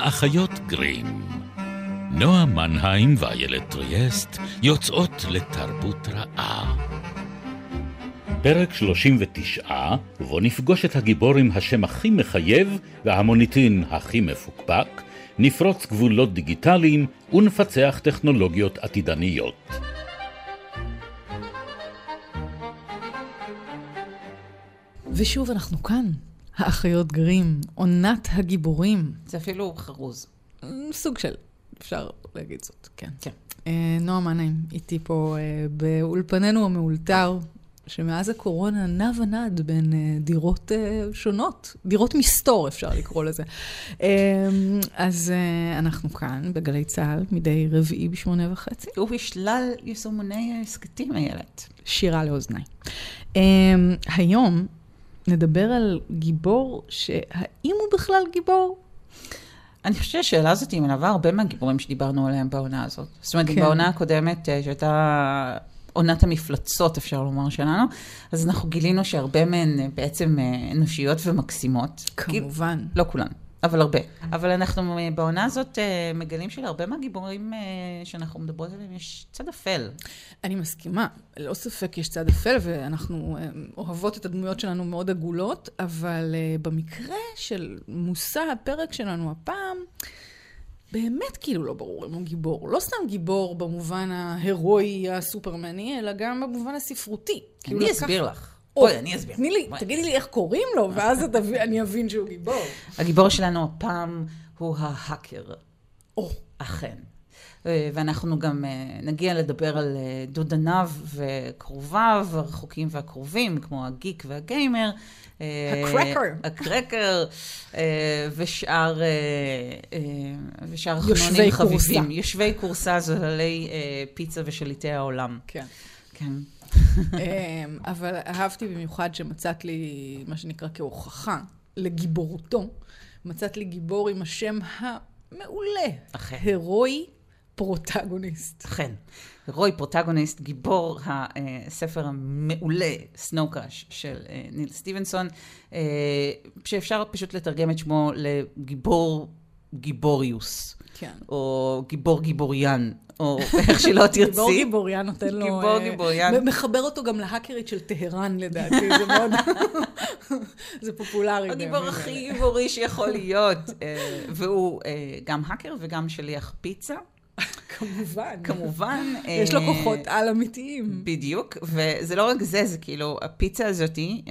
האחיות גרים. נועה מנהיים ואיילת טריאסט יוצאות לתרבות רעה. פרק 39, ובו נפגוש את הגיבור עם השם הכי מחייב והמוניטין הכי מפוקפק, נפרוץ גבולות דיגיטליים ונפצח טכנולוגיות עתידניות. ושוב אנחנו כאן, האחיות גרים, עונת הגיבורים. זה אפילו חרוז. סוג של, אפשר להגיד זאת, כן. כן. אה, נועה מנהיים, איתי פה אה, באולפנינו המאולתר, שמאז הקורונה נע ונד בין אה, דירות אה, שונות, דירות מסתור אפשר לקרוא לזה. אה, אז אה, אנחנו כאן בגלי צה"ל מדי רביעי בשמונה וחצי. ובשלל יישומוני ההסכתים, איילת. שירה לאוזניי. Um, היום נדבר על גיבור שהאם הוא בכלל גיבור? אני חושבת שהשאלה הזאת היא מלווה הרבה מהגיבורים שדיברנו עליהם בעונה הזאת. זאת אומרת, כן. בעונה הקודמת, אה, שהייתה עונת המפלצות, אפשר לומר, שלנו, אז אנחנו גילינו שהרבה מהן אה, בעצם אה, אנושיות ומקסימות. כמובן. לא כולן, אבל הרבה. אבל אנחנו אה, בעונה הזאת אה, מגלים שלהרבה מהגיבורים אה, שאנחנו מדברות עליהם יש צד אפל. אני מסכימה, ללא ספק יש צד אפל ואנחנו אוהבות את הדמויות שלנו מאוד עגולות, אבל במקרה של מושא הפרק שלנו הפעם, באמת כאילו לא ברור אם הוא גיבור. לא סתם גיבור במובן ההירואי הסופרמני, אלא גם במובן הספרותי. כאילו אני לקח- אסביר לך. בואי, אני אסביר. תני לי. תגידי לי איך קוראים לו, ואז אני אבין שהוא גיבור. הגיבור שלנו הפעם הוא ההאקר. או, אכן. אה, ואנחנו גם אה, נגיע לדבר על אה, דודניו וקרוביו, הרחוקים והקרובים, כמו הגיק והגיימר. הקרקר. הקרקר, ושאר, ושאר יושבי חנונים. חביבים. יושבי כורסה, זוללי אה, פיצה ושליטי העולם. כן. כן. אמ, אבל אהבתי במיוחד שמצאת לי, מה שנקרא כהוכחה לגיבורותו, מצאת לי גיבור עם השם המעולה, אכן. הירואי פרוטגוניסט. אכן. הירו פרוטגוניסט, גיבור הספר המעולה, סנואו קראש, של אה, ניל סטיבנסון, אה, שאפשר פשוט לתרגם את שמו לגיבור גיבוריוס, כן. או גיבור גיבוריאן, או איך שלא תרצי. גיבור גיבוריאן נותן לו... גיבור אה, גיבוריאן. מחבר אותו גם להאקרית של טהרן לדעתי, זה מאוד... זה פופולרי. הגיבור הכי. גיבורי שיכול להיות. אה, והוא אה, גם האקר וגם שליח פיצה, כמובן. כמובן. יש לו כוחות על אמיתיים. בדיוק, וזה לא רק זה, זה כאילו, הפיצה הזאתי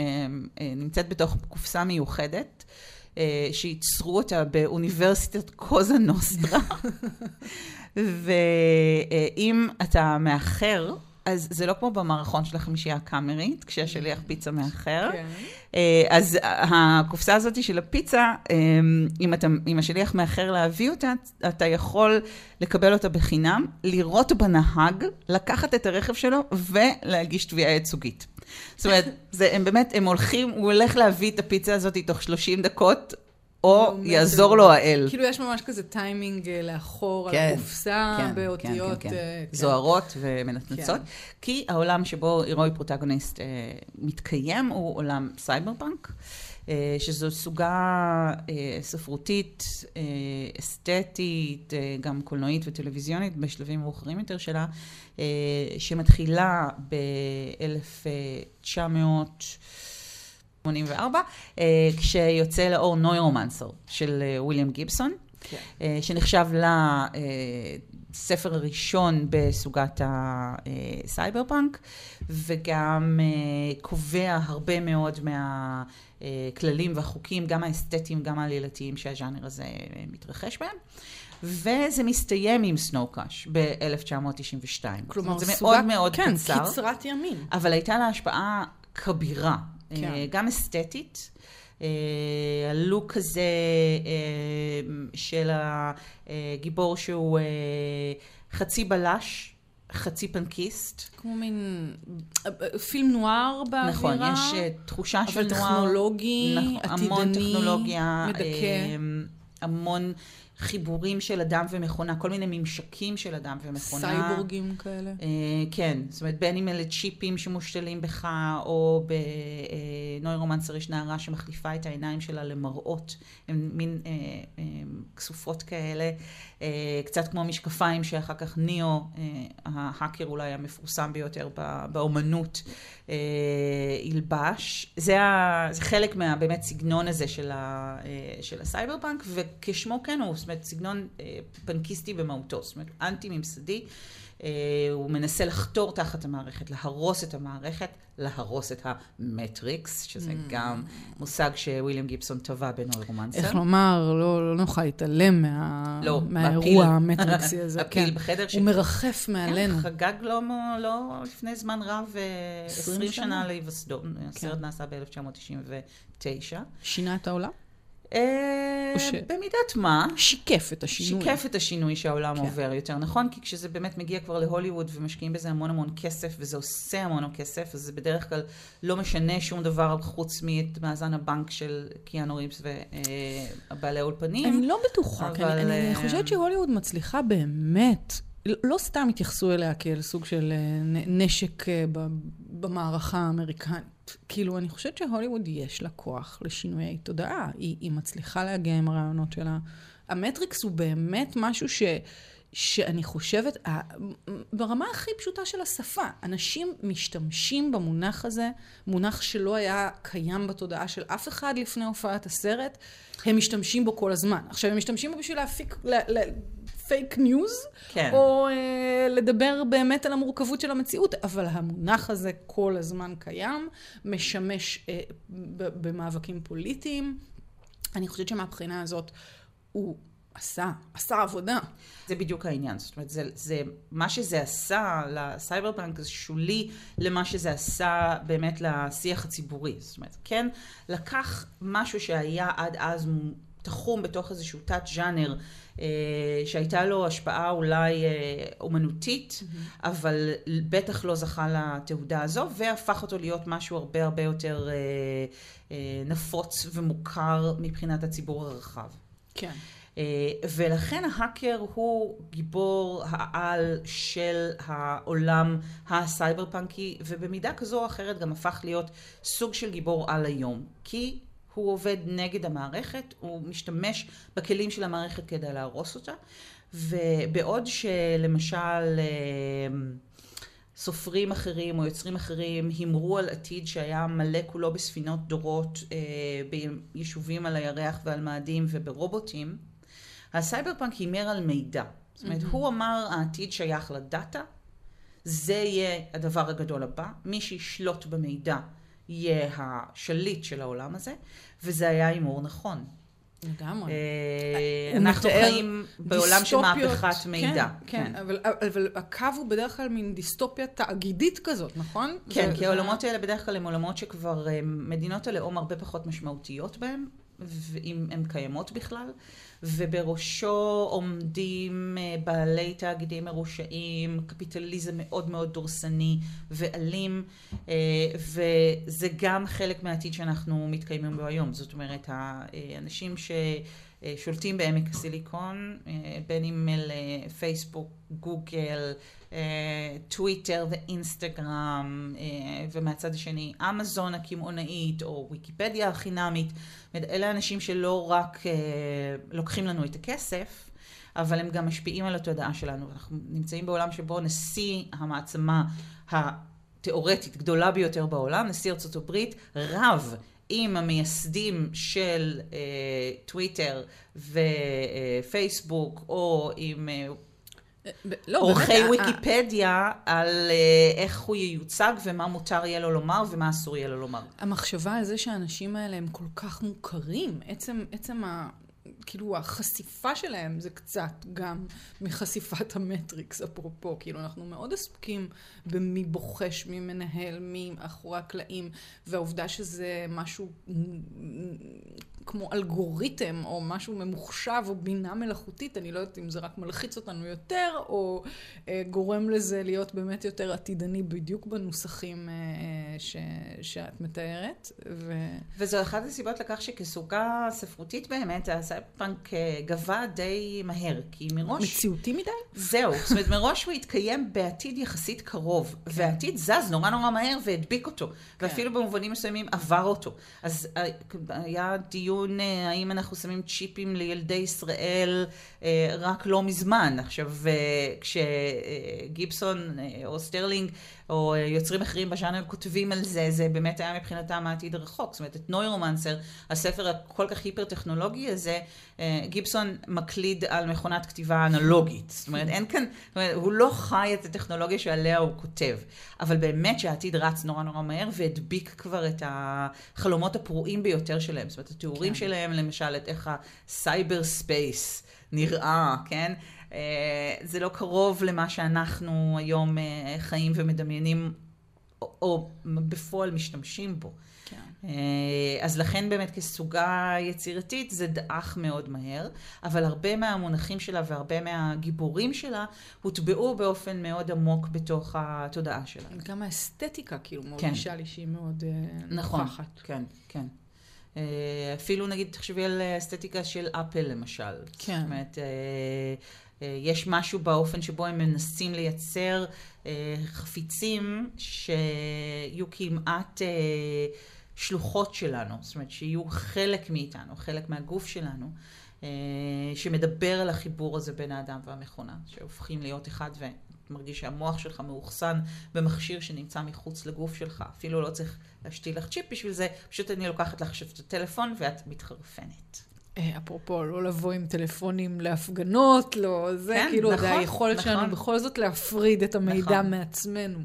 נמצאת בתוך קופסה מיוחדת, שייצרו אותה באוניברסיטת קוזה נוסטרה, ואם אתה מאחר, אז זה לא כמו במערכון של החמישייה הקאמרית, כשהשליח פיצה מאחר. כן. אה, אז הקופסה הזאת של הפיצה, אה, אם, אתה, אם השליח מאחר להביא אותה, אתה יכול לקבל אותה בחינם, לירות בנהג, לקחת את הרכב שלו ולהגיש תביעה ייצוגית. זאת אומרת, זה, הם באמת, הם הולכים, הוא הולך להביא את הפיצה הזאת תוך 30 דקות, או יעזור לו האל. כאילו יש ממש כזה טיימינג אה, לאחור, כן, על קופסה, כן, כן, באותיות... כן, אה, כן, כן. זוהרות ומנצנצות. כן. כי העולם שבו הירו פרוטגוניסט אה, מתקיים הוא עולם סייבר פאנק, אה, שזו סוגה אה, ספרותית, אה, אסתטית, אה, גם קולנועית וטלוויזיונית, בשלבים מאוחרים יותר שלה, אה, שמתחילה ב-1900... 84, אה, כשיוצא לאור נוירומנסר של אה, וויליאם גיבסון, כן. אה, שנחשב לספר הראשון בסוגת הסייבר פאנק, וגם קובע הרבה מאוד מהכללים והחוקים, גם האסתטיים, גם העלילתיים שהז'אנר הזה מתרחש בהם. וזה מסתיים עם סנואו קראש ב-1992. כלומר, זה מאוד מאוד כן, קצר. כן, קצרת ימים. אבל הייתה לה השפעה כבירה כן. אה, גם אסתטית. אה, הלוק הזה אה, של הגיבור שהוא חצי בלש, חצי פנקיסט. כמו מין פילם נואר באווירה. נכון, יש תחושה של אבל נוער. טכנולוגי, נכון, המון עתידני, טכנולוגיה, מדכא. המון חיבורים של אדם ומכונה, כל מיני ממשקים של אדם ומכונה. סייבורגים כאלה. אה, כן, זאת אומרת, בין אם אלה צ'יפים שמושתלים בך, או בנוירומנסר יש נערה שמחליפה את העיניים שלה למראות, הן מין אה, אה, כסופות כאלה, אה, קצת כמו משקפיים שאחר כך ניאו, אה, ההאקר אולי המפורסם ביותר באומנות, אה, ילבש. זה, ה, זה חלק מה, באמת, סגנון הזה של, ה, אה, של הסייבר פאנק, וכשמו כן הוא, אומרת, סגנון אה, פנקיסטי במהותו, זאת אומרת, אנטי-ממסדי. אה, הוא מנסה לחתור תחת המערכת, להרוס את המערכת, להרוס את המטריקס, שזה mm. גם מושג שוויליאם גיבסון טבע בנוירומנסר. איך לומר, לא, לא נוכל להתעלם מה, לא, מהאירוע המטריקסי הזה. הפיל כן. בחדר. הוא ש... מרחף מעלינו. כן, חגג לא, לא לפני זמן רב, 20 אה, שנה להיווסדו. כן. הסרט נעשה ב-1999. שינה את העולם? אה, במידת מה. שיקף את השינוי. שיקף את השינוי שהעולם כן. עובר, יותר נכון? כי כשזה באמת מגיע כבר להוליווד ומשקיעים בזה המון המון כסף, וזה עושה המון המון כסף, אז זה בדרך כלל לא משנה שום דבר חוץ מאת מאזן הבנק של קיאנו ריבס ובעלי אה, האולפנים. אני לא בטוחה, אבל... כי אני, אני אה, חושבת שהוליווד מצליחה באמת. לא סתם התייחסו אליה כאל סוג של נשק במערכה האמריקנית. כאילו, אני חושבת שהוליווד יש לה כוח לשינויי תודעה. היא, היא מצליחה להגיע עם הרעיונות שלה. המטריקס הוא באמת משהו ש... שאני חושבת, ברמה הכי פשוטה של השפה, אנשים משתמשים במונח הזה, מונח שלא היה קיים בתודעה של אף אחד לפני הופעת הסרט, הם משתמשים בו כל הזמן. עכשיו, הם משתמשים בו בשביל להפיק, פייק ניוז, כן. או אה, לדבר באמת על המורכבות של המציאות, אבל המונח הזה כל הזמן קיים, משמש אה, במאבקים פוליטיים. אני חושבת שמבחינה הזאת הוא עשה, עשה עבודה. זה בדיוק העניין, זאת אומרת, זה, זה, מה שזה עשה לסייבר בנק זה שולי למה שזה עשה באמת לשיח הציבורי. זאת אומרת, כן, לקח משהו שהיה עד אז תחום בתוך איזשהו תת-ז'אנר, אה, שהייתה לו השפעה אולי אה, אומנותית, mm-hmm. אבל בטח לא זכה לתהודה הזו, והפך אותו להיות משהו הרבה הרבה יותר אה, נפוץ ומוכר מבחינת הציבור הרחב. כן. ולכן ההאקר הוא גיבור העל של העולם הסייבר פאנקי, ובמידה כזו או אחרת גם הפך להיות סוג של גיבור על היום. כי הוא עובד נגד המערכת, הוא משתמש בכלים של המערכת כדי להרוס אותה, ובעוד שלמשל אה, סופרים אחרים או יוצרים אחרים הימרו על עתיד שהיה מלא כולו בספינות דורות אה, ביישובים על הירח ועל מאדים וברובוטים, הסייבר פאנק הימר על מידע. זאת אומרת, mm-hmm. הוא אמר העתיד שייך לדאטה, זה יהיה הדבר הגדול הבא, מי שישלוט במידע יהיה השליט של העולם הזה, וזה היה הימור נכון. לגמרי. אה, אנחנו חיים בעולם של מהפכת מידע. כן, כן, אבל, אבל הקו הוא בדרך כלל מין דיסטופיה תאגידית כזאת, נכון? כן, כי העולמות האלה בדרך כלל הם עולמות שכבר אה, מדינות הלאום הרבה פחות משמעותיות בהם, אם הן קיימות בכלל. ובראשו עומדים אה, בעלי תאגידים מרושעים, קפיטליזם מאוד מאוד דורסני ואלים, אה, וזה גם חלק מהעתיד שאנחנו מתקיימים בו היום. זאת אומרת, האנשים ששולטים בעמק הסיליקון, אה, בין אם אל פייסבוק, גוגל, טוויטר ואינסטגרם, ומהצד השני אמזון הקמעונאית או ויקיפדיה החינמית. אלה אנשים שלא רק אה, לוקחים לנו את הכסף, אבל הם גם משפיעים על התודעה שלנו. אנחנו נמצאים בעולם שבו נשיא המעצמה התיאורטית גדולה ביותר בעולם, נשיא ארצות הברית, רב עם המייסדים של אה, טוויטר ופייסבוק, או עם אה, לא, עורכי באמת, ויקיפדיה על uh, איך הוא ייוצג ומה מותר יהיה לו לומר ומה אסור יהיה לו לומר. המחשבה על זה שהאנשים האלה הם כל כך מוכרים, עצם, עצם ה... כאילו החשיפה שלהם זה קצת גם מחשיפת המטריקס, אפרופו. כאילו, אנחנו מאוד עסוקים במי בוחש, מי מנהל, מי מאחורי הקלעים, והעובדה שזה משהו כמו אלגוריתם, או משהו ממוחשב, או בינה מלאכותית, אני לא יודעת אם זה רק מלחיץ אותנו יותר, או אה, גורם לזה להיות באמת יותר עתידני בדיוק בנוסחים אה, ש, שאת מתארת. ו... וזו אחת הסיבות לכך שכסוגה ספרותית באמת, הסייברפאנק גווע די מהר, כי מראש... מציאותי מדי? זהו, זאת אומרת, מראש הוא התקיים בעתיד יחסית קרוב, כן. והעתיד זז נורא נורא מהר והדביק אותו, כן. ואפילו במובנים מסוימים עבר אותו. אז היה דיון האם אנחנו שמים צ'יפים לילדי ישראל רק לא מזמן. עכשיו, כשגיבסון או סטרלינג או יוצרים אחרים בז'אנר כותבים על זה, זה באמת היה מבחינתם העתיד הרחוק. זאת אומרת, את נוירומנסר, הספר הכל כך היפר-טכנולוגי הזה, גיבסון מקליד על מכונת כתיבה אנלוגית. זאת אומרת, אין כאן, זאת אומרת, הוא לא חי את הטכנולוגיה שעליה הוא כותב. אבל באמת שהעתיד רץ נורא נורא מהר והדביק כבר את החלומות הפרועים ביותר שלהם. זאת אומרת, התיאורים כן. שלהם, למשל, את איך ה cyberspace נראה, כן? אה, זה לא קרוב למה שאנחנו היום אה, חיים ומדמיינים, או, או בפועל משתמשים בו. כן. אה, אז לכן באמת כסוגה יצירתית זה דעך מאוד מהר, אבל הרבה מהמונחים שלה והרבה מהגיבורים שלה הוטבעו באופן מאוד עמוק בתוך התודעה שלה. גם האסתטיקה כאילו כן. מרגישה לי שהיא מאוד נכון, נוכחת. כן, כן. אפילו נגיד תחשבי על אסתטיקה של אפל למשל. כן. זאת אומרת, יש משהו באופן שבו הם מנסים לייצר אה, חפיצים שיהיו כמעט אה, שלוחות שלנו, זאת אומרת שיהיו חלק מאיתנו, חלק מהגוף שלנו, שמדבר על החיבור הזה בין האדם והמכונה, שהופכים להיות אחד ומרגיש שהמוח שלך מאוחסן במכשיר שנמצא מחוץ לגוף שלך, אפילו לא צריך להשתיל לך צ'יפ בשביל זה, פשוט אני לוקחת לך עכשיו את הטלפון ואת מתחרפנת. אה, אפרופו, לא לבוא עם טלפונים להפגנות, לא זה, כן, כאילו, נכון, זה היכולת נכון. שלנו בכל זאת להפריד את המידע נכון. מעצמנו.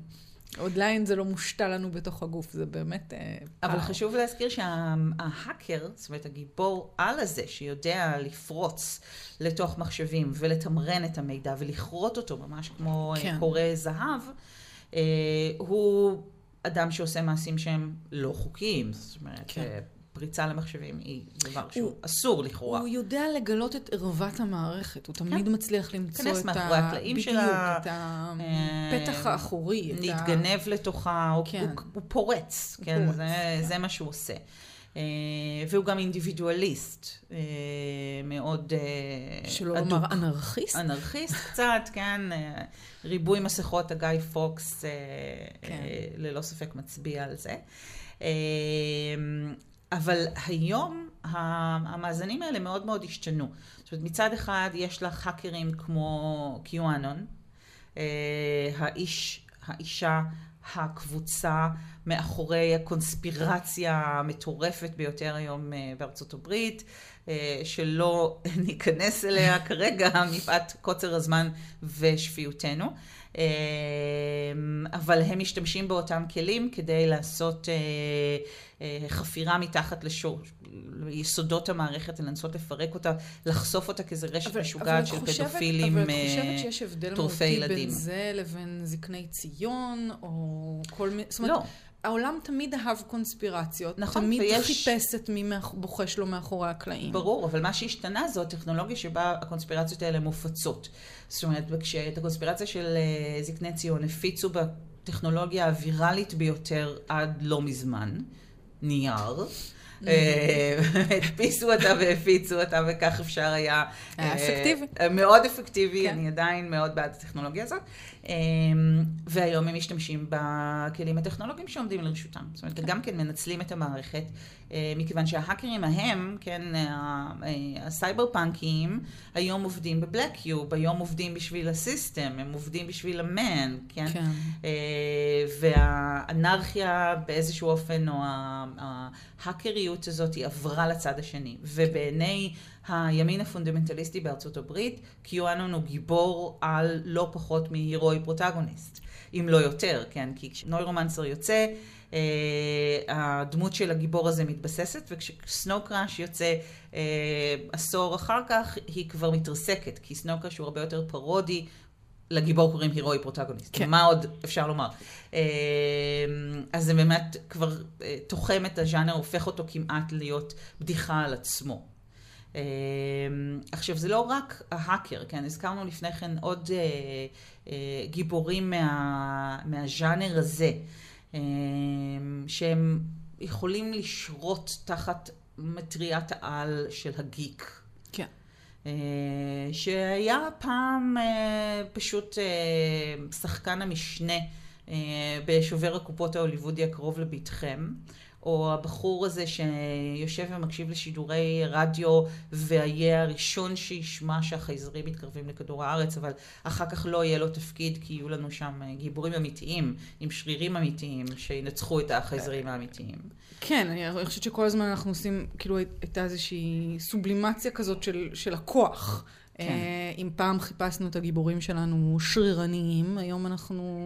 עדיין זה לא מושתל לנו בתוך הגוף, זה באמת אה. אבל חשוב להזכיר שההאקר, זאת אומרת, הגיבור על הזה, שיודע לפרוץ לתוך מחשבים ולתמרן את המידע ולכרות אותו ממש כמו אה, כן. קורא זהב, הוא אדם שעושה מעשים שהם לא חוקיים. זאת אומרת, כן. פריצה למחשבים היא דבר שהוא הוא, אסור לכאורה. הוא יודע לגלות את ערוות המערכת, הוא תמיד כן. מצליח למצוא את ה... בדיוק, שלה, את הפתח האחורי. להתגנב ה... לתוכה, כן. הוא, הוא פורץ, כן, פורץ, זה, כן. זה מה שהוא עושה. Uh, והוא גם אינדיבידואליסט, uh, מאוד uh, שלא לומר אנרכיסט? אנרכיסט קצת, כן. ריבוי מסכות, הגיא פוקס, כן. ללא ספק מצביע על זה. אבל היום המאזנים האלה מאוד מאוד השתנו. זאת אומרת, מצד אחד יש לך האקרים כמו קיואנון, אה, האיש, האישה, הקבוצה מאחורי הקונספירציה המטורפת ביותר היום אה, בארצות הברית, אה, שלא ניכנס אליה כרגע מפאת קוצר הזמן ושפיותנו. אבל הם משתמשים באותם כלים כדי לעשות אה, חפירה מתחת לשור, ליסודות המערכת, לנסות לפרק אותה, לחשוף אותה כאיזה רשת משוגעת של חושבת, פדופילים טורפי ילדים. אבל את חושבת שיש הבדל מהותי בין זה לבין זקני ציון, או כל מיני... זאת אומרת, לא. העולם תמיד אהב קונספירציות, נכון, תמיד ויש... חיפש את מי בוחש לו מאחורי הקלעים. ברור, אבל מה שהשתנה זו הטכנולוגיה שבה הקונספירציות האלה מופצות. זאת אומרת, כשאת הקונספירציה של אה, זקני ציון הפיצו בטכנולוגיה הוויראלית ביותר עד לא מזמן, נייר. אה, הדפיסו אותה והפיצו אותה, וכך אפשר היה... היה אה, אפקטיבי. מאוד אפקטיבי, כן. אני עדיין מאוד בעד הטכנולוגיה הזאת. אה, והיום הם משתמשים בכלים הטכנולוגיים שעומדים לרשותם. זאת אומרת, כן. גם כן מנצלים את המערכת, מכיוון שההאקרים ההם, כן, הסייבר פאנקים, היום עובדים בבלאק קיוב, היום עובדים בשביל ה system, הם עובדים בשביל ה man, כן? כן. והאנרכיה באיזשהו אופן, או ההאקריות הזאת היא עברה לצד השני. ובעיני הימין הפונדמנטליסטי בארצות הברית, קיואנון הוא גיבור על לא פחות מ Hiro Protagonist, אם לא יותר, כן? כי כשנוירומנסר יוצא, אה, הדמות של הגיבור הזה מתבססת, וכש Snow Crash יוצא אה, עשור אחר כך, היא כבר מתרסקת, כי Snow Crash הוא הרבה יותר פרודי לגיבור קוראים הירואי פרוטגוניסט. כן. מה עוד אפשר לומר? אה, אז זה באמת כבר תוחם את הז'אנר, הופך אותו כמעט להיות בדיחה על עצמו. אה, עכשיו, זה לא רק ההאקר, כן? הזכרנו לפני כן עוד גיבורים מה, מהז'אנר הזה. שהם יכולים לשרות תחת מטריית העל של הגיק. כן. שהיה פעם פשוט שחקן המשנה בשובר הקופות ההוליוודי הקרוב לביתכם. או הבחור הזה שיושב ומקשיב לשידורי רדיו ויהיה הראשון שישמע שהחייזרים מתקרבים לכדור הארץ, אבל אחר כך לא יהיה לו תפקיד כי יהיו לנו שם גיבורים אמיתיים, עם שרירים אמיתיים, שינצחו את החייזרים האמיתיים. כן, אני חושבת שכל הזמן אנחנו עושים, כאילו הייתה איזושהי סובלימציה כזאת של, של הכוח. כן. אה, אם פעם חיפשנו את הגיבורים שלנו שרירניים, היום אנחנו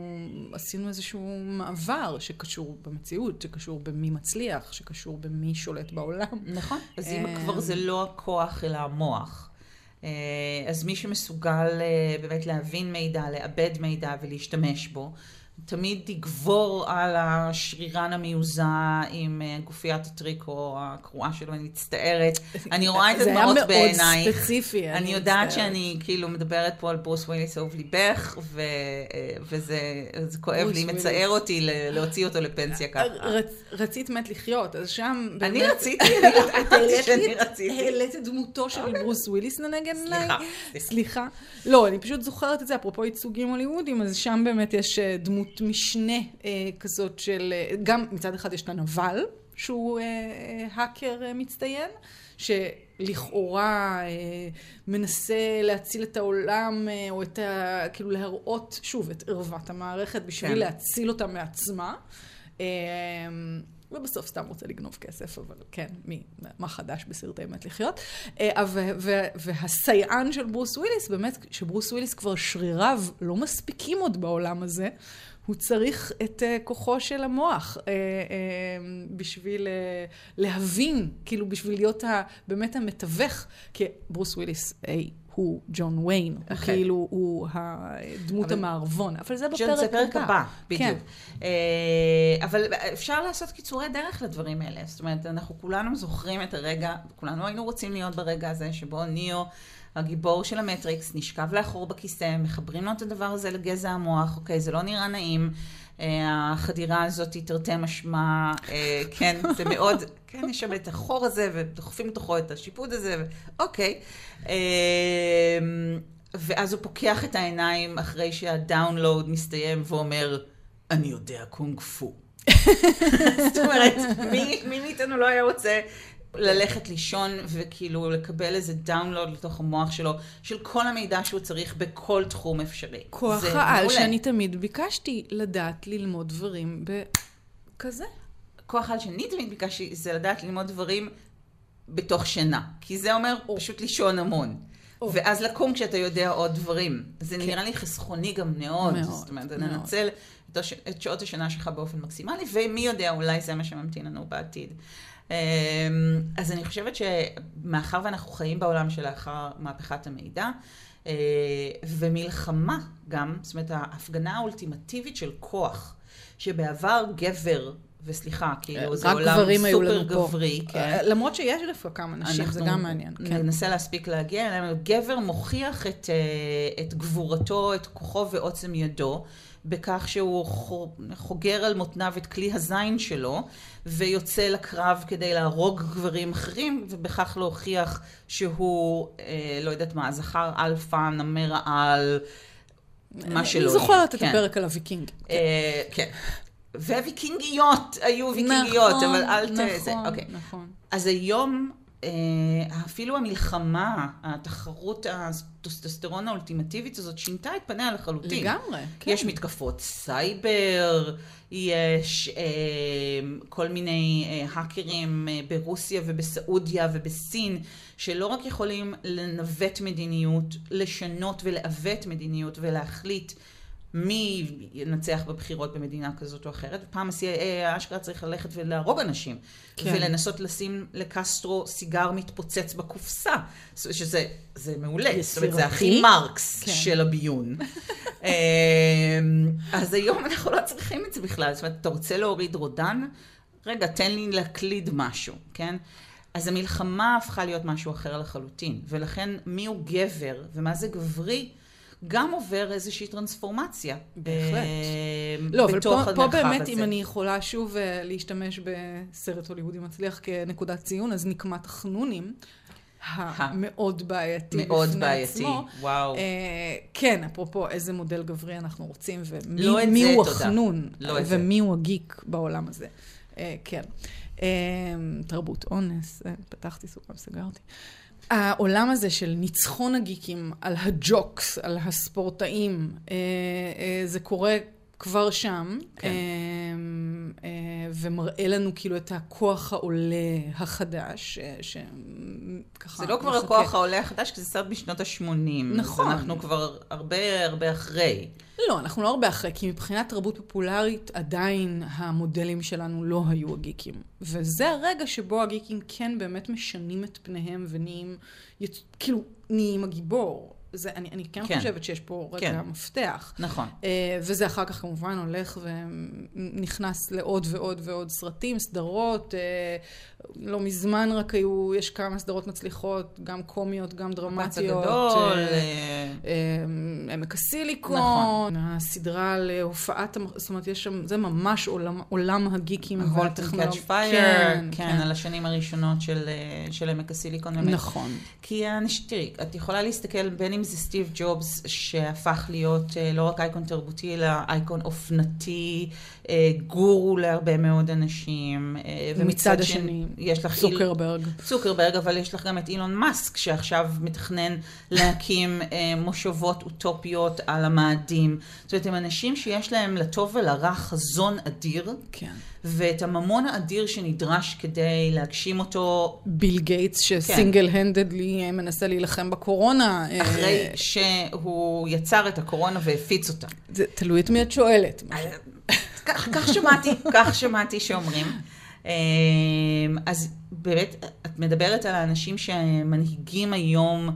עשינו איזשהו מעבר שקשור במציאות, שקשור במי מצליח, שקשור במי שולט בעולם. נכון. אז אם אה, כבר זה לא הכוח אלא המוח. אה, אז מי שמסוגל באמת להבין מידע, לעבד מידע ולהשתמש בו, תמיד יגבור על השרירן המיוזע עם אה, גופיית הטריקו הקרועה שלו, אני מצטערת. אני רואה את הדמעות בעינייך. זה היה מאוד ספציפי. אני יודעת שאני כאילו מדברת פה על ברוס וויליס אהוב ליבך, אה, וזה כואב לי, מצער אותי להוציא אותו לפנסיה ככה. רצית מת לחיות, אז שם באמת... אני רציתי, אני יודעת שאני רציתי. העלית את דמותו של. ברוס וויליס לנגד עיניי. סליחה. סליחה. לא, אני פשוט זוכרת את זה, אפרופו ייצוגים הוליוודים, אז שם באמת יש אה, דמות... דמות משנה אה, כזאת של, אה, גם מצד אחד יש את הנבל, שהוא אה, אה, האקר אה, מצטיין, שלכאורה אה, מנסה להציל את העולם, אה, או את ה... כאילו להראות, שוב, את ערוות המערכת בשביל כן. להציל אותה מעצמה. ובסוף סתם רוצה לגנוב כסף, אבל כן, מי, מה חדש בסרטי מת לחיות. והסייען של ברוס וויליס, באמת, שברוס וויליס כבר שריריו לא מספיקים עוד בעולם הזה, הוא צריך את אה, כוחו של המוח אה, אה, בשביל אה, להבין, כאילו בשביל להיות ה, באמת המתווך, כי ברוס וויליס, היי, הוא ג'ון ויין, אוקיי. הוא כאילו, הוא הדמות אבל... המערבון, אבל זה בפרק הבא. זה פרק הבא, בדיוק. כן. אה, אבל אפשר לעשות קיצורי דרך לדברים האלה, זאת אומרת, אנחנו כולנו זוכרים את הרגע, כולנו היינו רוצים להיות ברגע הזה שבו ניאו... הגיבור של המטריקס נשכב לאחור בכיסא, מחברים לו את הדבר הזה לגזע המוח, אוקיי, זה לא נראה נעים. אה, החדירה הזאת היא תרתי משמע, אה, כן, זה מאוד, כן, יש שם את החור הזה, ודוחפים לתוכו את השיפוד הזה, אוקיי. אה, ואז הוא פוקח את העיניים אחרי שהדאונלואוד מסתיים ואומר, אני יודע קונג פו. זאת אומרת, מי, מי מאיתנו לא היה רוצה ללכת לישון וכאילו לקבל איזה דאונלוד לתוך המוח שלו, של כל המידע שהוא צריך בכל תחום אפשרי. כוח העל שאני תמיד ביקשתי לדעת ללמוד דברים בכזה. כוח העל שאני תמיד ביקשתי זה לדעת ללמוד דברים בתוך שינה. כי זה אומר או. פשוט לישון המון. או. ואז לקום כשאתה יודע עוד דברים. זה כן. נראה לי חסכוני גם מאוד. מאוד, זאת אומרת, מאוד. לנצל את שעות השינה שלך באופן מקסימלי, ומי יודע, אולי זה מה שממתין לנו בעתיד. אמ, אז אני חושבת שמאחר ואנחנו חיים בעולם שלאחר מהפכת המידע, אה, ומלחמה גם, זאת אומרת, ההפגנה האולטימטיבית של כוח, שבעבר גבר וסליחה, כאילו, זה עולם סופר גברי. כן. אה, למרות שיש דווקא כמה נשים, זה גם מעניין. כן. ננסה להספיק להגיע אליהם. גבר מוכיח את, אה, את גבורתו, את כוחו ועוצם ידו, בכך שהוא חוגר על מותניו את כלי הזין שלו, ויוצא לקרב כדי להרוג גברים אחרים, ובכך להוכיח שהוא, אה, לא יודעת מה, זכר אלפא, גבר העל, מה שלא אני זוכרת את כן. הפרק על הוויקינג. אה, כן. והוויקינגיות היו ויקינגיות, נכון, אבל אל ת... נכון, זה, אוקיי. נכון. אז היום אפילו המלחמה, התחרות הטסטוסטרון האולטימטיבית הזאת, שינתה את פניה לחלוטין. לגמרי, כן. יש מתקפות סייבר, יש אה, כל מיני אה, האקרים אה, ברוסיה ובסעודיה ובסין, שלא רק יכולים לנווט מדיניות, לשנות ולעוות מדיניות ולהחליט מי ינצח בבחירות במדינה כזאת או אחרת. פעם ה-CIA אשכרה צריך ללכת ולהרוג אנשים. כן. ולנסות לשים לקסטרו סיגר מתפוצץ בקופסה. שזה זה מעולה. זאת אומרת, זה הכי מרקס כן. של הביון. אמ, אז היום אנחנו לא צריכים את זה בכלל. זאת אומרת, אתה רוצה להוריד רודן? רגע, תן לי להקליד משהו, כן? אז המלחמה הפכה להיות משהו אחר לחלוטין. ולכן, מי הוא גבר ומה זה גברי? גם עובר איזושהי טרנספורמציה. בהחלט. אה, לא, אבל פה, פה באמת, הזה. אם אני יכולה שוב אה, להשתמש בסרט הוליוודי מצליח כנקודת ציון, אז נקמת החנונים, המאוד בעייתי מאוד בפני בעייתי, עצמו. וואו. אה, כן, אפרופו איזה מודל גברי אנחנו רוצים, ומי לא מי זה, הוא תודה. החנון, לא את זה. ומי הוא הגיק בעולם הזה. אה, כן. אה, תרבות אונס, אה, פתחתי סוכר, סגרתי. העולם הזה של ניצחון הגיקים על הג'וקס, על הספורטאים, אה, אה, זה קורה כבר שם, כן. אה, אה, ומראה לנו כאילו את הכוח העולה החדש, אה, שככה... זה לא כבר מחכה. הכוח העולה החדש, כי זה סרט משנות ה-80. נכון. אז אנחנו כבר הרבה הרבה אחרי. לא, אנחנו לא הרבה אחרי, כי מבחינת תרבות פופולרית, עדיין המודלים שלנו לא היו הגיקים. וזה הרגע שבו הגיקים כן באמת משנים את פניהם ונהיים. כאילו, נהיים הגיבור. זה, אני, אני כן, כן. כן חושבת שיש פה רגע כן. מפתח. נכון. אה, וזה אחר כך כמובן הולך ונכנס לעוד ועוד ועוד סרטים, סדרות. אה, לא מזמן רק היו, יש כמה סדרות מצליחות, גם קומיות, גם דרמטיות. הגדול. אה, עמק הסיליקון, נכון. הסדרה על הופעת, המ- זאת אומרת, יש שם, זה ממש עולם, עולם הגיקים והטכנולוגיה. קאץ' פייר, כן, על השנים הראשונות של, של עמק הסיליקון. נכון. כי תראי, את יכולה להסתכל בין אם זה סטיב ג'ובס, שהפך להיות אה, לא רק אייקון תרבותי, אלא אייקון אופנתי, אה, גורו להרבה מאוד אנשים. אה, ומצד השני, יש לך איל- צוקרברג. צוקרברג, אבל יש לך גם את אילון מאסק, שעכשיו מתכנן להקים מושבות אוטופיות על המאדים. זאת אומרת, הם אנשים שיש להם לטוב ולרע חזון אדיר, כן. ואת הממון האדיר שנדרש כדי להגשים אותו ביל גייטס, שסינגל הנדדלי מנסה להילחם בקורונה. אה, אחרי שהוא יצר את הקורונה והפיץ אותה. זה תלוי את מי את שואלת. כך, כך שמעתי, כך שמעתי שאומרים. אמ, אז באמת, את מדברת על האנשים שמנהיגים היום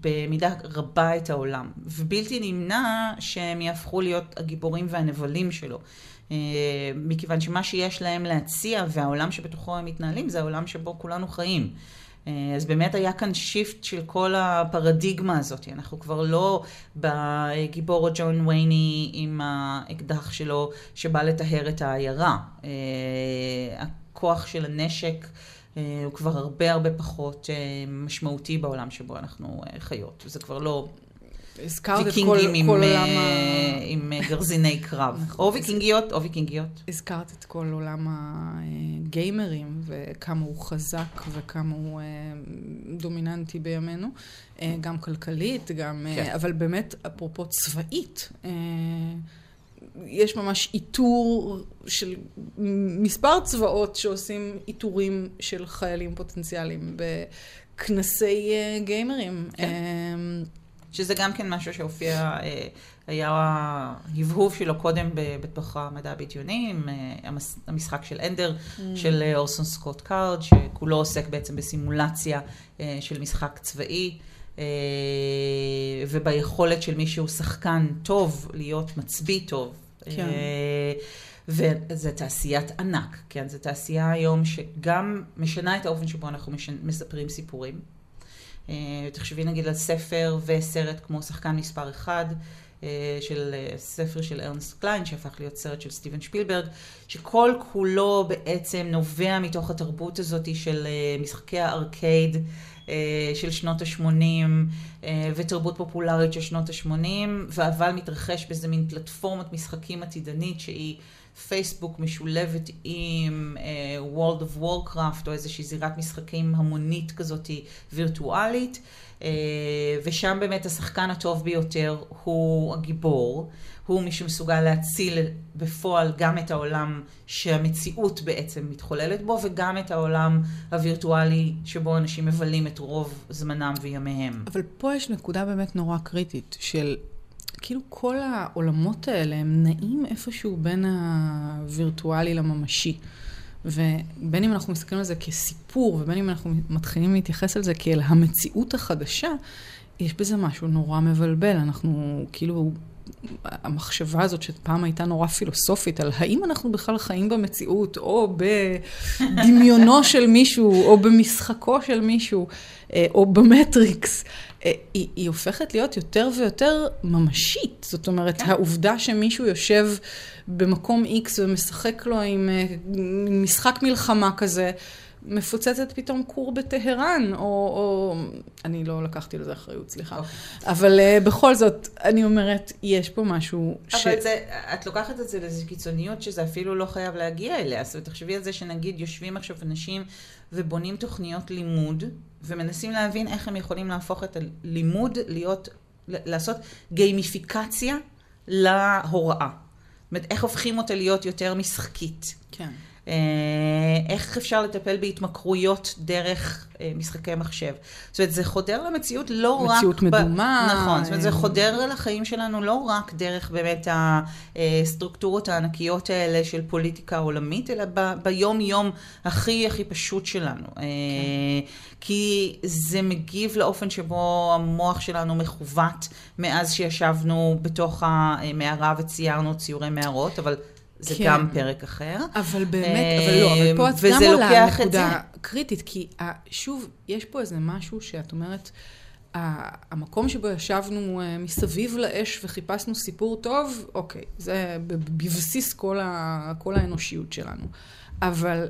במידה רבה את העולם, ובלתי נמנע שהם יהפכו להיות הגיבורים והנבלים שלו. אה, מכיוון שמה שיש להם להציע והעולם שבתוכו הם מתנהלים זה העולם שבו כולנו חיים. אה, אז באמת היה כאן שיפט של כל הפרדיגמה הזאת. אנחנו כבר לא בגיבור ג'ון וייני עם האקדח שלו שבא לטהר את העיירה. אה, הכוח של הנשק הוא כבר הרבה הרבה פחות משמעותי בעולם שבו אנחנו חיות. זה כבר לא הזכרת את כל עם, כל עולם אה, ה... עם אה, גרזיני קרב. נכון. או ויקינגיות או ויקינגיות. הזכרת את כל עולם הגיימרים, וכמה הוא חזק וכמה הוא אה, דומיננטי בימינו, אה, גם כלכלית, גם... אה, כן. אבל באמת, אפרופו צבאית, אה, יש ממש איתור של מספר צבאות שעושים איתורים של חיילים פוטנציאליים בכנסי אה, גיימרים. כן. שזה גם כן משהו שהופיע, אה, היה ההבהוב שלו קודם בתוך המדע הבדיוני, עם אה, המשחק של אנדר, של אה, אורסון סקוט קארד, שכולו עוסק בעצם בסימולציה אה, של משחק צבאי. אה, וביכולת של מי שהוא שחקן טוב להיות מצביא טוב. כן. אה, וזה תעשיית ענק, כן? זו תעשייה היום שגם משנה את האופן שבו אנחנו. מספרים סיפורים. אה, תחשבי נגיד על ספר וסרט כמו שחקן מספר אחד, אה, של אה, ספר של ארנסט קליין, שהפך להיות סרט של סטיבן שפילברג, שכל כולו בעצם נובע מתוך התרבות הזאת של משחקי הארקייד של שנות ה-80, ותרבות פופולרית של שנות ה-80, אבל מתרחש באיזה מין פלטפורמת משחקים עתידנית שהיא פייסבוק משולבת עם uh, World of Warcraft או איזושהי זירת משחקים המונית כזאת וירטואלית, uh, ושם באמת השחקן הטוב ביותר הוא הגיבור, הוא מי שמסוגל להציל בפועל גם את העולם שהמציאות בעצם מתחוללת בו, וגם את העולם הווירטואלי שבו אנשים מבלים את רוב זמנם וימיהם. אבל פה יש נקודה באמת נורא קריטית של כאילו כל העולמות האלה הם נעים איפשהו בין הווירטואלי לממשי. ובין אם אנחנו מסתכלים על זה כסיפור, ובין אם אנחנו מתחילים להתייחס על זה כאל המציאות החדשה, יש בזה משהו נורא מבלבל. אנחנו כאילו המחשבה הזאת שפעם הייתה נורא פילוסופית, על האם אנחנו בכלל חיים במציאות, או בדמיונו של מישהו, או במשחקו של מישהו, אה, או במטריקס, אה, היא, היא הופכת להיות יותר ויותר ממשית. זאת אומרת, כן. העובדה שמישהו יושב במקום X ומשחק לו עם אה, משחק מלחמה כזה, מפוצצת פתאום כור בטהרן, או, או... אני לא לקחתי לזה אחריות, סליחה. Okay. אוקיי. אבל uh, בכל זאת, אני אומרת, יש פה משהו אבל ש... אבל זה, את לוקחת את זה לאיזו קיצוניות שזה אפילו לא חייב להגיע אליה. אומרת, תחשבי על זה שנגיד יושבים עכשיו אנשים ובונים תוכניות לימוד, ומנסים להבין איך הם יכולים להפוך את הלימוד להיות, לעשות גיימיפיקציה להוראה. זאת אומרת, איך הופכים אותה להיות יותר משחקית. כן. אה, איך אפשר לטפל בהתמכרויות דרך אה, משחקי מחשב. זאת אומרת, זה חודר למציאות לא מציאות רק... מציאות מדומה. נכון, זאת אומרת, זה חודר לחיים שלנו לא רק דרך באמת הסטרוקטורות הענקיות האלה של פוליטיקה עולמית, אלא ב- ביום-יום הכי הכי פשוט שלנו. כן. כי זה מגיב לאופן שבו המוח שלנו מכוות מאז שישבנו בתוך המערה וציירנו ציורי מערות, אבל... זה כן. גם פרק אחר. אבל באמת, אבל לא, אבל פה את גם עולה נקודה קריטית, כי שוב, יש פה איזה משהו שאת אומרת, המקום שבו ישבנו אה, מסביב לאש וחיפשנו סיפור טוב, אוקיי, זה בבסיס כל, ה, כל האנושיות שלנו. אבל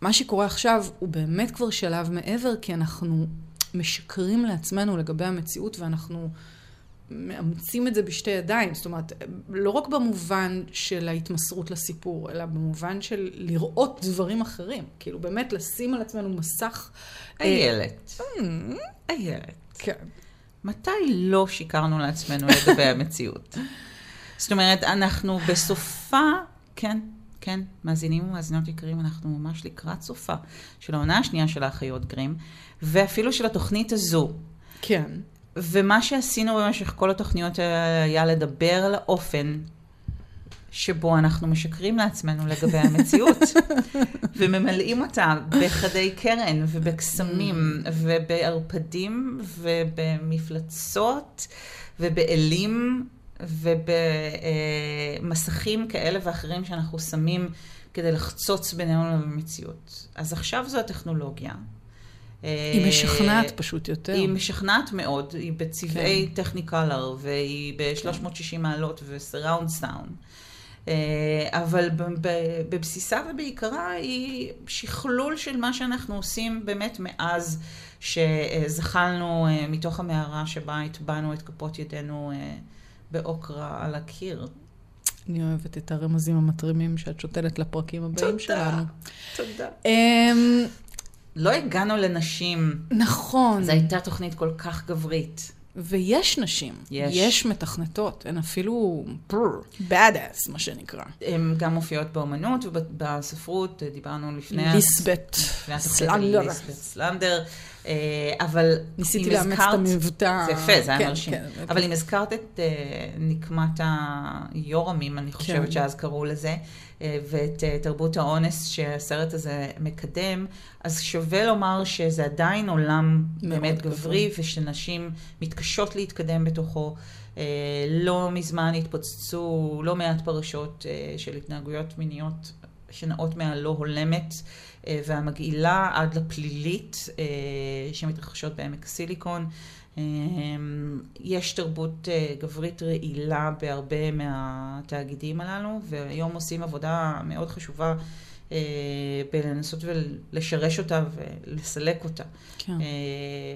מה שקורה עכשיו הוא באמת כבר שלב מעבר, כי אנחנו משקרים לעצמנו לגבי המציאות ואנחנו... מאמצים את זה בשתי ידיים, זאת אומרת, לא רק במובן של ההתמסרות לסיפור, אלא במובן של לראות דברים אחרים. כאילו, באמת לשים על עצמנו מסך... אה, איילת. איילת. כן. מתי לא שיקרנו לעצמנו לגבי המציאות? זאת אומרת, אנחנו בסופה, כן, כן, מאזינים ומאזינות יקרים, אנחנו ממש לקראת סופה של העונה השנייה של האחיות גרים, ואפילו של התוכנית הזו. כן. ומה שעשינו במשך כל התוכניות היה לדבר על האופן שבו אנחנו משקרים לעצמנו לגבי המציאות, וממלאים אותה בחדי קרן ובקסמים ובערפדים ובמפלצות ובאלים ובמסכים כאלה ואחרים שאנחנו שמים כדי לחצוץ בינינו למציאות. אז עכשיו זו הטכנולוגיה. היא משכנעת פשוט יותר. היא משכנעת מאוד, היא בצבעי כן. טכניקלר, והיא ב-360 מעלות וסיראונד סאונד. אה, אבל בבסיסה ובעיקרה היא שכלול של מה שאנחנו עושים באמת מאז שזחלנו אה, מתוך המערה שבה הטבענו את כפות ידינו אה, באוקרה על הקיר. אני אוהבת את הרמזים המתרימים שאת שותלת לפרקים הבאים תודה, שלנו. תודה, תודה. לא הגענו לנשים. נכון. זו הייתה תוכנית כל כך גברית. ויש נשים, יש, יש מתכנתות, הן אפילו bad ass, מה שנקרא. הן גם מופיעות באומנות ובספרות, דיברנו לפני... ליסבט סלנדר. ליסבט סלנדר. אה, אבל ניסיתי לאמץ את המבטא. זה יפה, זה היה כן, מרשים. כן, אבל אם הזכרת את אה, נקמת היורמים, אני חושבת כן. שאז קראו לזה, אה, ואת תרבות האונס שהסרט הזה מקדם, אז שווה לומר שזה עדיין עולם באמת גברי, ושנשים מתקשות להתקדם בתוכו. לא מזמן התפוצצו לא מעט פרשות של התנהגויות מיניות שנעות מהלא הולמת. אה, והמגעילה עד לפלילית אה, שמתרחשות בעמק הסיליקון. אה, יש תרבות גברית רעילה בהרבה מהתאגידים הללו, והיום עושים עבודה מאוד חשובה בלנסות ולשרש אותה ולסלק אותה. כן.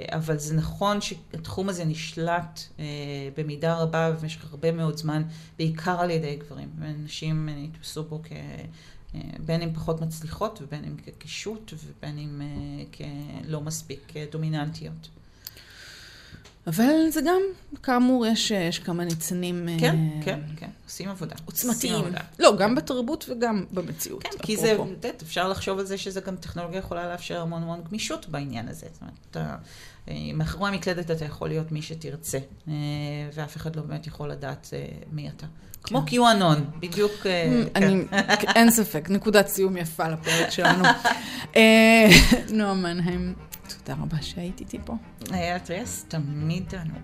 אבל זה נכון שהתחום הזה נשלט במידה רבה במשך הרבה מאוד זמן, בעיקר על ידי גברים, ונשים נתפסו בו כ... בין אם פחות מצליחות ובין אם כקישוט ובין אם אה, כלא מספיק דומיננטיות. אבל זה גם, כאמור, יש, יש כמה ניצנים... כן, uh, כן, כן, עושים עבודה. עוצמתיים. לא, גם בתרבות וגם במציאות. כן, כי זה, את אפשר לחשוב על זה שזה גם טכנולוגיה יכולה לאפשר המון המון גמישות בעניין הזה. זאת אומרת, אתה, מאחורי המקלדת אתה יכול להיות מי שתרצה, ואף אחד לא באמת יכול לדעת מי אתה. כמו קיואנון, בדיוק. אה, כן. אין ספק, נקודת סיום יפה לפרק שלנו. אה, נועה מנהיים, תודה רבה שהיית איתי פה. היה טרס, תמיד תענו.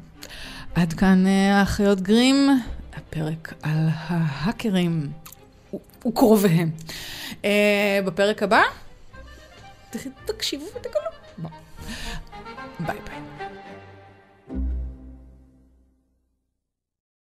עד כאן אה, האחיות גרים, הפרק על ההאקרים וקרוביהם. אה, בפרק הבא, תקשיבו ותגלו. ביי ביי.